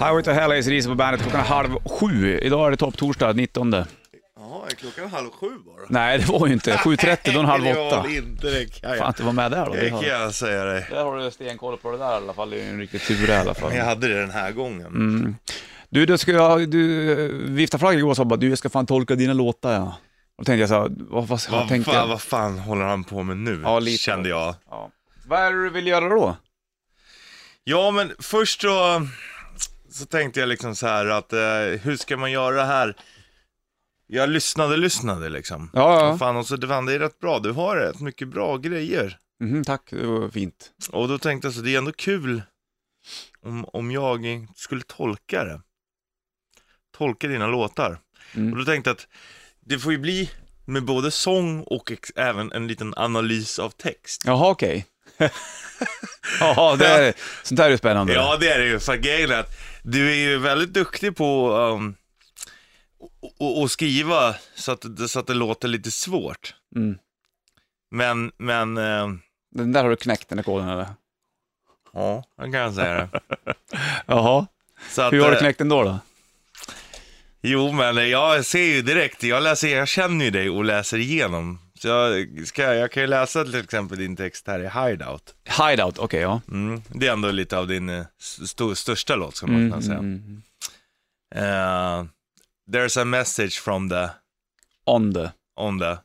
Highway to Hell, AC på bandet klockan är halv sju. Idag är det topptorsdag, 19. Ja, är klockan halv sju bara? Nej, det var ju inte. 7.30, då den halv åtta. var det inte, det kan Fan, jag, att du var med där då. det kan jag säga dig. där har du stenkoll på det där i alla fall. Det är ju en riktig tur i alla fall. Jag hade det den här gången. Mm. Du, då ska jag, du eh, viftade flagg igår och sa bara, du jag ska fan tolka dina låtar ja. Då tänkte jag så här, vad, vad, vad Vad, tänkte fan, jag? vad fan håller han på med nu? Ja, lite. Kände jag. Ja. Vad är det du vill göra då? Ja, men först så, så tänkte jag liksom så här att eh, hur ska man göra det här? Jag lyssnade, lyssnade liksom. Ja, ja. Och fan, och så det, det är rätt bra. Du har rätt mycket bra grejer. Mhm, tack, det var fint. Och då tänkte jag så, det är ändå kul om, om jag skulle tolka det. Tolka dina låtar. Mm. Och då tänkte jag att det får ju bli med både sång och även en liten analys av text. Jaha, okej. Jaha, det är, sånt här är ju spännande. Ja, det är det ju. För grejen är att du är ju väldigt duktig på um, att- att- att skriva så att, det- så att det låter lite svårt. Mm. Men, men, eh, Den där har du knäckt, den där koden eller? ja, jag kan säga det. Jaha, Så att, hur har du eh, knäckt den då? då? Jo, men jag ser ju direkt, jag, läser, jag känner ju dig och läser igenom. Så jag, ska, jag kan ju läsa till exempel din text här i Hideout. Hideout, okej ja. Mm, det är ändå lite av din eh, st- största låt, ska man Mm, kunna säga. mm, mm. Eh, there's a message from the, On the on the.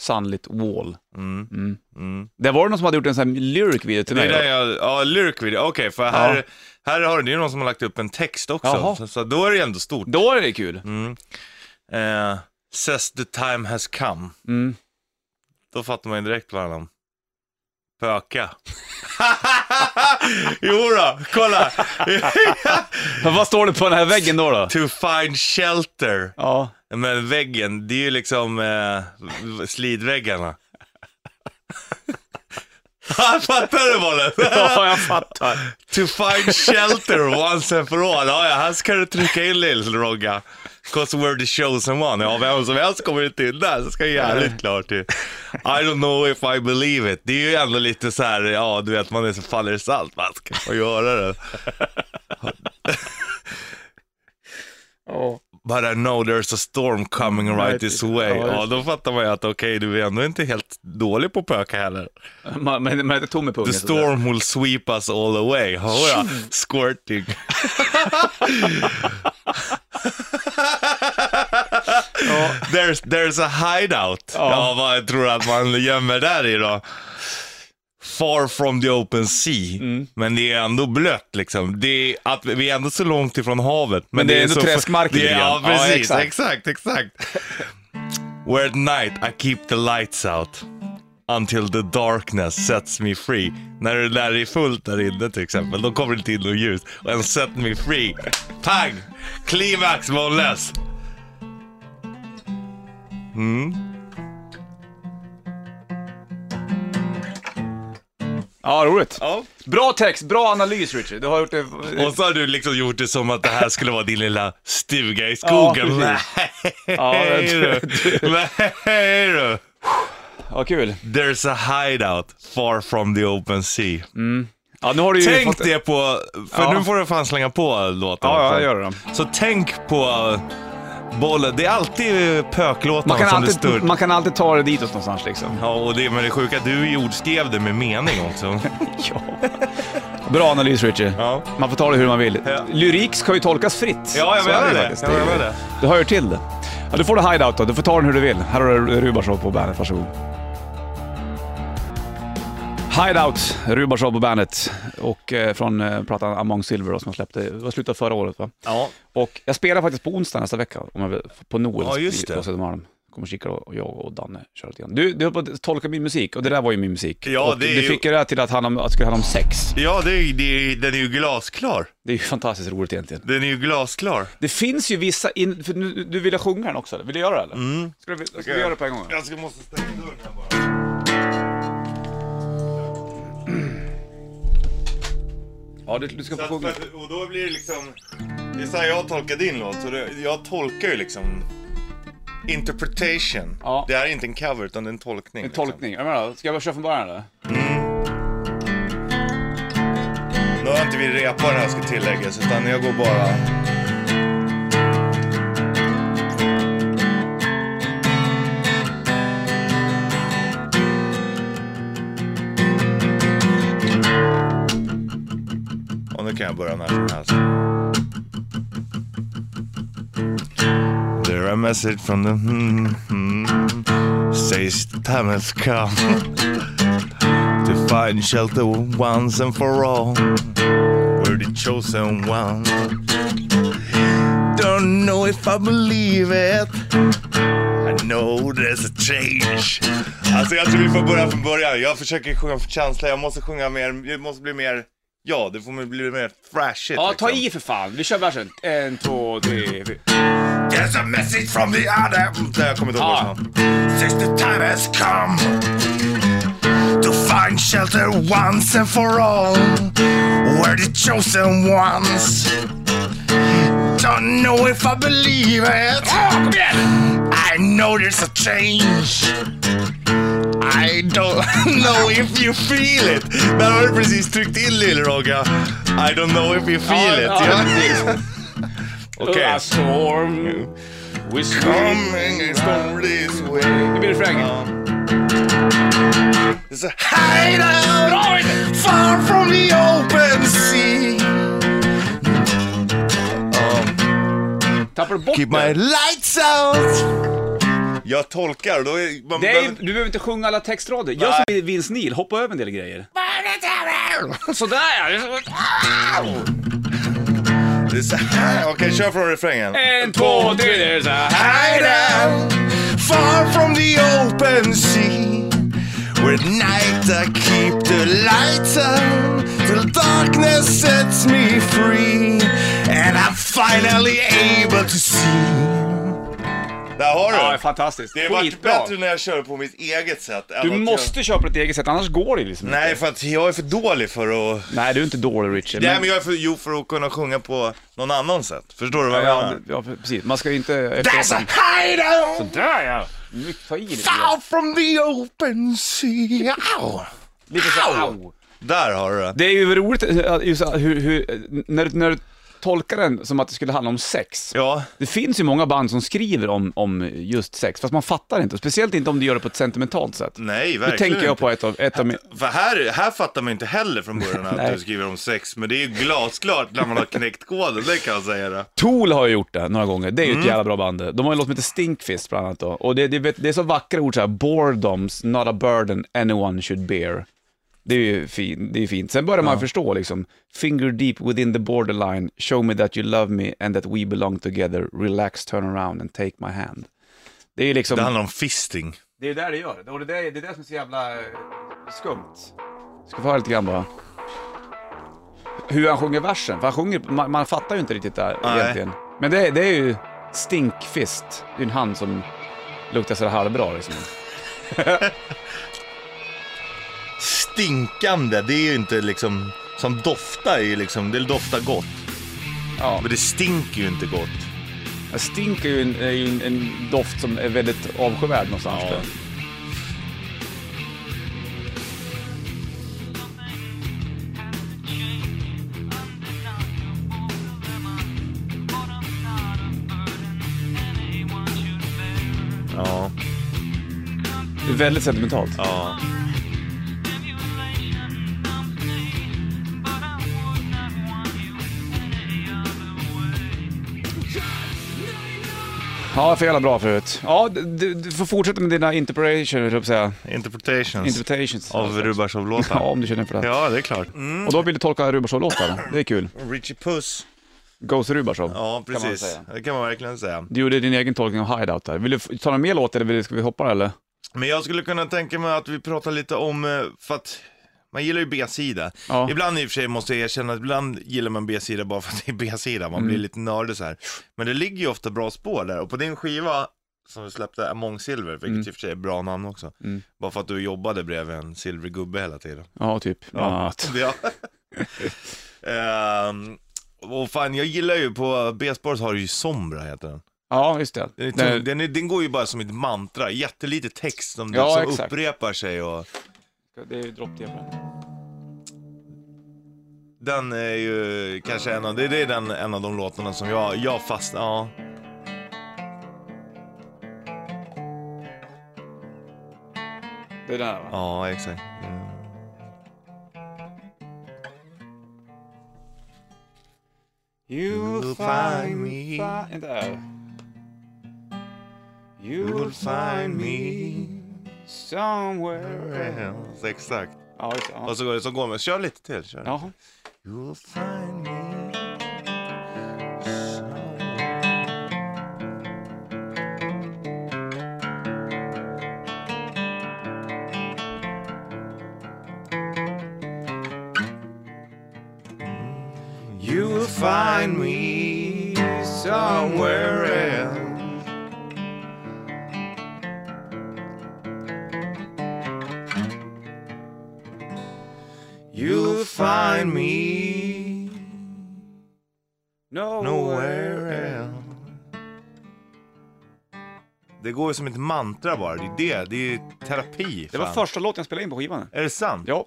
sunlit wall. Mm, Mm. mm. Det var det någon som hade gjort en sån här lyric video till Det mig? är då? där jag, ja, lyric video, okej, för här, här har du, det är någon som har lagt upp en text också. Så, så då är det ändå stort. Då är det kul. Mm. Eh, says the time has come. Mm. Då fattar man ju direkt vad han. Pöka. jo då, kolla. Vad står det på den här väggen då? då? to find shelter. Ja. Men väggen, det är ju liksom eh, slidväggarna. Fattar du bollen? ja, jag fattar. to find shelter once and for all. Ja, ja, här ska du trycka in lill-Rogga. Cause we're the chosen one. Ja, vem som helst kommer inte in där, så ska jag jävligt klart till. I don't know if I believe it. Det är ju ändå lite så här, ja du vet man är så faller i salt. Man ska få göra det. Ja. But I know there's a storm coming right Right. this way. Ja, Ja, då fattar man ju att okej, du är ändå inte helt dålig på att pöka heller. Man, man, man är tom i pungen. The storm will sweep us all away. Hörra, squirting. there's, there's a hideout. Ja. Ja. vad tror du att man gömmer där i då? Far from the open sea. Mm. Men det är ändå blött liksom. Det är, att vi är ändå så långt ifrån havet. Men, det är ändå det är, Ja, grann. Ja, precis. exakt. exakt, exakt. Where at night I keep the lights out. Until the darkness sets me free. När det där är fullt där inne till exempel, då kommer det inte in något ljus. Och en set me free. Pang! Klimax more or Ja, roligt. Ja. Bra text, bra analys Richard. Du har gjort det... Och så har du liksom gjort det som att det här skulle vara din lilla stuga i skogen. Ja, Nej du. Nej du. Ja, kul. There's a hideout far from the open sea. Ja, nu har du Tänk fått... det på, för Ja. nu får du fan slänga på låten. Ja, ja, jag gör det då. Så tänk på bollen, det är alltid Man kan, som det alltid, står. man kan alltid ta det ditåt någonstans liksom. Ja, och det, men det sjuka, du jordskrev det med mening också. Ja. Bra analys Richard. Ja, Man får ta det hur man vill. Ja. Lyrik ska ju tolkas fritt. ja jag menar det. faktiskt. Jag menar det. Du hör ju till det. Ja, du får det hideout då. Du får ta den hur du vill. Här har du Rubarshow på bandet. Varsågod. Hideout, Rubarshow på bandet. Och eh, från eh, plattan Among Silver då, som jag släppte, det var slutet av förra året va? Ja, Och jag spelar faktiskt på onsdag nästa vecka, om jag vill, på Noels Ja, just på det. Södermalm. Kommer kika och jag och Danne kör lite grann. Du, du höll på att tolka min musik och det där var ju min musik. Ja, och det är du ju- fick ju det här till att, om, att det skulle handla om sex. ja det är, det är, den är ju glasklar. Det är ju fantastiskt roligt egentligen. Den är ju glasklar. Det finns ju vissa, in, för nu, du ville sjunga den också eller? Vill du göra det eller? Mm. Ska, vi, ska vi göra det på en gång? Jag ska måste stänga dörren här bara. Ja, du, du ska få att- och då blir det liksom, det är så här jag tolkar din låt, så det, jag tolkar ju liksom interpretation. Ja. Det är inte en cover utan det är en tolkning. En liksom. tolkning. Jag menar, ska jag bara köra från början eller? No har inte vi repat den här ska tilläggas, utan jag går bara... nu kan jag börja när som helst. There a message from the hmm, hmm, says the time has come to find shelter once and for all. We're the chosen one. Don't know if I believe it. I know there's a change. Alltså jag tror vi får börja från början. Jag försöker sjunga för känsla. Jag måste sjunga mer. Det måste bli mer. Ja, det får bli mer thrashigt. Ja, ta liksom. i för fan. Vi kör versen. En, två, tre, fyra. There's a message from the other. Nej, jag kommer inte ihåg Ah. vad som. Since the time has come to find shelter once and for all. We're the chosen ones. Don't know if I believe it. kom igen! I know there's a change. I don't know if you feel it. Där har du precis tryckt in Lill-Rogga. I don't know if you feel it. ja, precis. Okej. A storm. Whiskey. Coming going this way. Det blir refrängen. There's a hideout far from the open sea. Oh. Tappar du bort Keep my lights out. Jag tolkar, då är man Det är, behöver- du behöver inte sjunga alla textrader. Gör som Vince Neil, hoppa över en del grejer. Sådär ja! There's a hi- Okej, kör från refrängen. En, två, tre, there's a Hideout far from the open sea. Where at night I keep the lights on till darkness sets me free. And I'm finally able to see. Där har du. Ja, fantastiskt. Det har varit Skitbra. bättre när jag kör på mitt eget sätt. än Du att måste köra på ditt eget sätt, annars går det liksom Jag... Nej, inte. för att jag är för dålig för att... Nej, du är inte dålig Richard. Nej, men jag är för, jo, för att kunna sjunga på någon annan sätt. Förstår du vad jag ja, menar? ja, precis. Man ska ju inte... There's a hideout Där ja! Mycket, ta i lite grann. from the open sea. Ow. Lite så, au. Där har du det. Det är ju roligt eh, just hur, hur, när, när du tolkar den som att det skulle handla om sex. Ja, Det finns ju många band som skriver om, om just sex, fast man fattar inte. Speciellt inte om du gör det på ett sentimentalt sätt. nej, Nu verkligen tänker jag på ett av, ett av min... För här, här fattar man inte heller från början att du skriver om sex, men det är ju glasklart när man har knäckt koden, det kan jag säga det. Tool har ju gjort det några gånger, det är ju Mm. ett jävla bra band. De har en låt som heter Stinkfist bland annat då. Och det, det, det är så vackra ord såhär, boredoms, not a burden anyone should bear. Det är ju fin, det är fint. Sen börjar man förstå liksom, finger deep within the borderline, show me that you love me and that we belong together, relax, turn around and take my hand. Det är liksom... Det handlar om fisting. Det är där det gör. Och det är det, är det som är så jävla eh, skumt. Ska få höra lite grann bara. Hur han sjunger versen. För han sjunger, man, man fattar ju inte riktigt där Nej. egentligen. Men det, det är ju Stinkfist. Det är en hand som luktar sådär halvbra liksom. Stinkande, det är ju inte liksom, som doftar är ju liksom, det doftar gott. Ja. Men det stinker ju inte gott. Stink är ju en, är ju en, en doft som är väldigt avskyvärd någonstans. Ja. Ja, Det är väldigt sentimentalt. ja. Ja, för jävla bra förut. Ja, du, du får fortsätta med dina interpretations, höll jag på att säga. Interpretations. Interpretations. Av Rubarsov-låtar. Ja, om du känner för det. Ja, det är klart. Och då vill du tolka Rubarsov-låtar. Det är kul. Richie Puss. Goes Rubarsov. Ja, kan man precis. säga. Det kan man verkligen säga. Du gjorde din egen tolkning av Hideout där. Vill du ta någon mer låt eller vill- ska vi hoppa eller? Men jag skulle kunna tänka mig att vi pratar lite om, eh, för att man gillar ju B-sida. Ja. Ibland i och för sig måste jag erkänna att ibland gillar man B-sida bara för att det är B-sida. Man Mm. blir lite nördig så här. Men det ligger ju ofta bra spår där. Och på din skiva som vi släppte, Among Silver, vilket Mm. i och för sig är bra namn också. Mm. Bara för att du jobbade bredvid en silvrig gubbe hela tiden. Ja, typ. Annat. Ja. Ehm, och fan, jag gillar ju på B-spåret har du ju Sombra heter den. Ja, just det. Den, är Den- tung, den, är, den går ju bara som ett mantra, jättelite text som, Ja, som exakt. upprepar sig och... Det är ju dropptema. Den är ju kanske en av, det är den, en av de låtarna som jag, jag fast, ja. Det är den här va? Ja, exakt. Mm. You'll find me. Inte. You'll find me somewhere else. Exakt. Ja, just. Ja. Och så går det, så går det. Kör lite till, kör. Jaha. You'll find me mm. You will find me You'll find me nowhere, else. Det går ju som ett mantra bara, det är det. Det är terapi. Det var fan. första låten jag spelade in på skivan. Är det sant? Ja,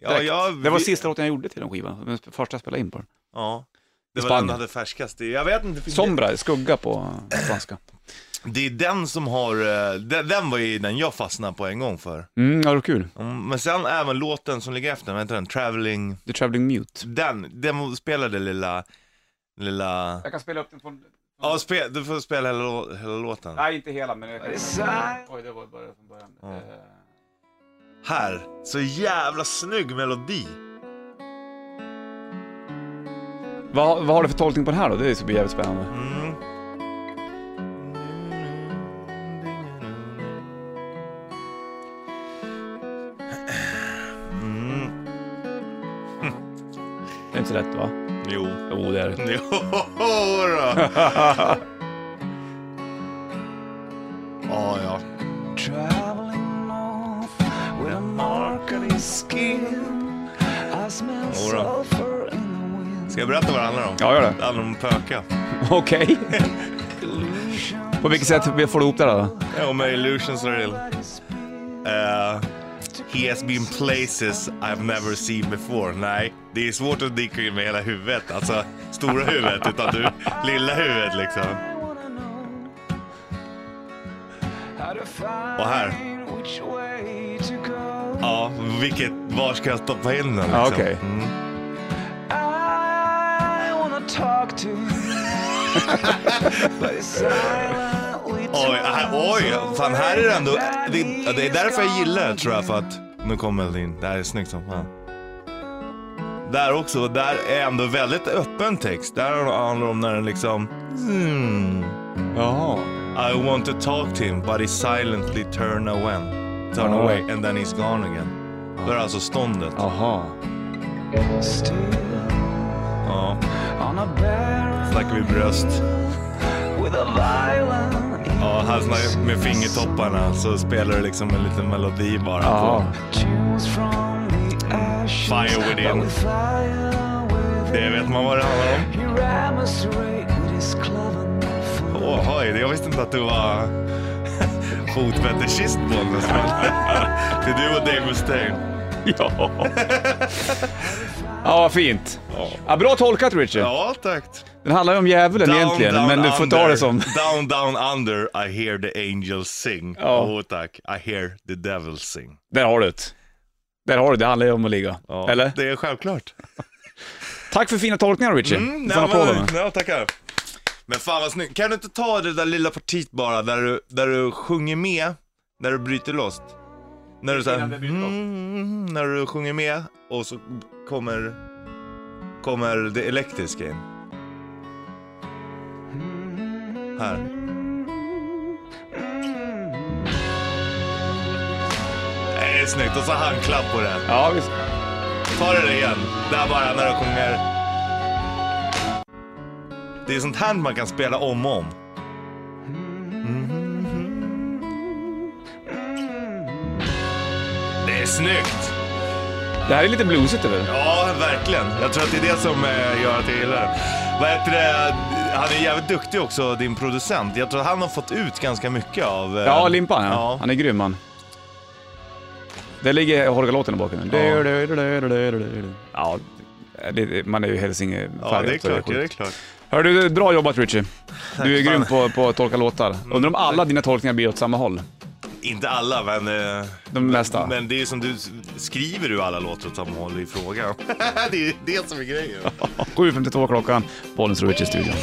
ja, direkt. jag, det var sista låten jag gjorde till den skivan. Den första jag spelade in på den. Ja. Det I var den Spanien. du hade färskast. Jag vet inte. Sombra, skugga på spanska. Det är den som har, eh, den, den var ju den jag fastnade på en gång för. Mm, ja, det var kul. Mm, Men sen även låten som ligger efter, vad heter den? Traveling, The Traveling Mute. den, den spelade lilla, lilla... Jag kan spela upp den från... Ja, spe, du får spela hela, lå- hela låten. Nej, inte hela, men jag kan... Oj, det var bara från början. Ja. Eh, Här, så jävla snygg melodi. Vad, vad har du för tolkning på den här då? Det ska bli jävligt spännande. Mm. Mm. Det är inte så lätt va? Jo. Jo, det är det. Jo då. Ja, ja. Traveling north with a mark on his skin. I smell Jodå. sulfur in the wind. Ska jag berätta vad det handlar om? Ja, gör det. Det handlar om pöka. Okej. På vilket sätt får du ihop det då? Ja, med Illusions are real. Uh, he has been places I've never seen before. Nej, det är svårt att dyka in med hela huvudet. Alltså, stora huvudet, utan du, lilla huvudet liksom. Och här. Ja, vilket, var ska jag stoppa in den liksom? Okej. Mm. Oj, här, oj, fan här är det ändå, det, det är därför jag gillar det tror jag, för att, nu kommer det in, det här är snyggt som fan. Där också, där är ändå väldigt öppen text. Där handlar det om när den liksom, hmm. Jaha. I want to talk to him but he silently turn away. Turn away and then he's gone again. Är det alltså ståndet. Jaha. still Ja, snackar vi bröst. with a violent Ja, här snackar med fingertopparna så spelar det liksom en liten melodi bara ashes. Fire within. Det vet man vad det handlar om. Åh, oj, jag visste inte att du var fotfetischist på något. Det är du och Dave Mustaine. Ja. Ja, fint. Ja, bra tolkat Richard. Ja, tack. Den handlar ju om djävulen egentligen, men du får ta det som... Down, down under, I hear the angels sing. Ja. Åh, tack. I hear the devil sing. Där har du det. Där har du det, det handlar ju om att ligga. Ja, Eller? Det är självklart. Tack för fina tolkningar Richard. Mm, nej, men, ja, tackar. Men fan vad snyggt. Kan du inte ta det där lilla partiet bara, där du, där du sjunger med, när du bryter loss? När du såhär, mm, när du sjunger med och så kommer, kommer det elektriska in. Här. Det är snyggt, och så handklapp på det. Ja, visst. Ta det igen. Där bara när du sjunger. Det är sånt här man kan spela om och om. Det är snyggt. Det här är lite bluesigt eller? Ja, verkligen. Jag tror att det är det som eh, gör att jag gillar det. Vad heter det? Han är jävligt duktig också, din producent. Jag tror att han har fått ut ganska mycket av... eh, Ja, Limpan ja. Ja. Han är grym han. Där ligger Horga-låten i bakgrunden. Ja. Det- Man är ju hälsingefärgad. Ja, det är klart. Det är klart. Hör du, bra jobbat Richie. Du är grym på, på att tolka låtar. Undrar om alla dina tolkningar blir åt samma håll? Inte alla, men... eh, De mesta? Men det är som du skriver du alla låtar åt samma håll i frågan. det är det som är grejen. 7.52 klockan, Bollens och Richie i studion.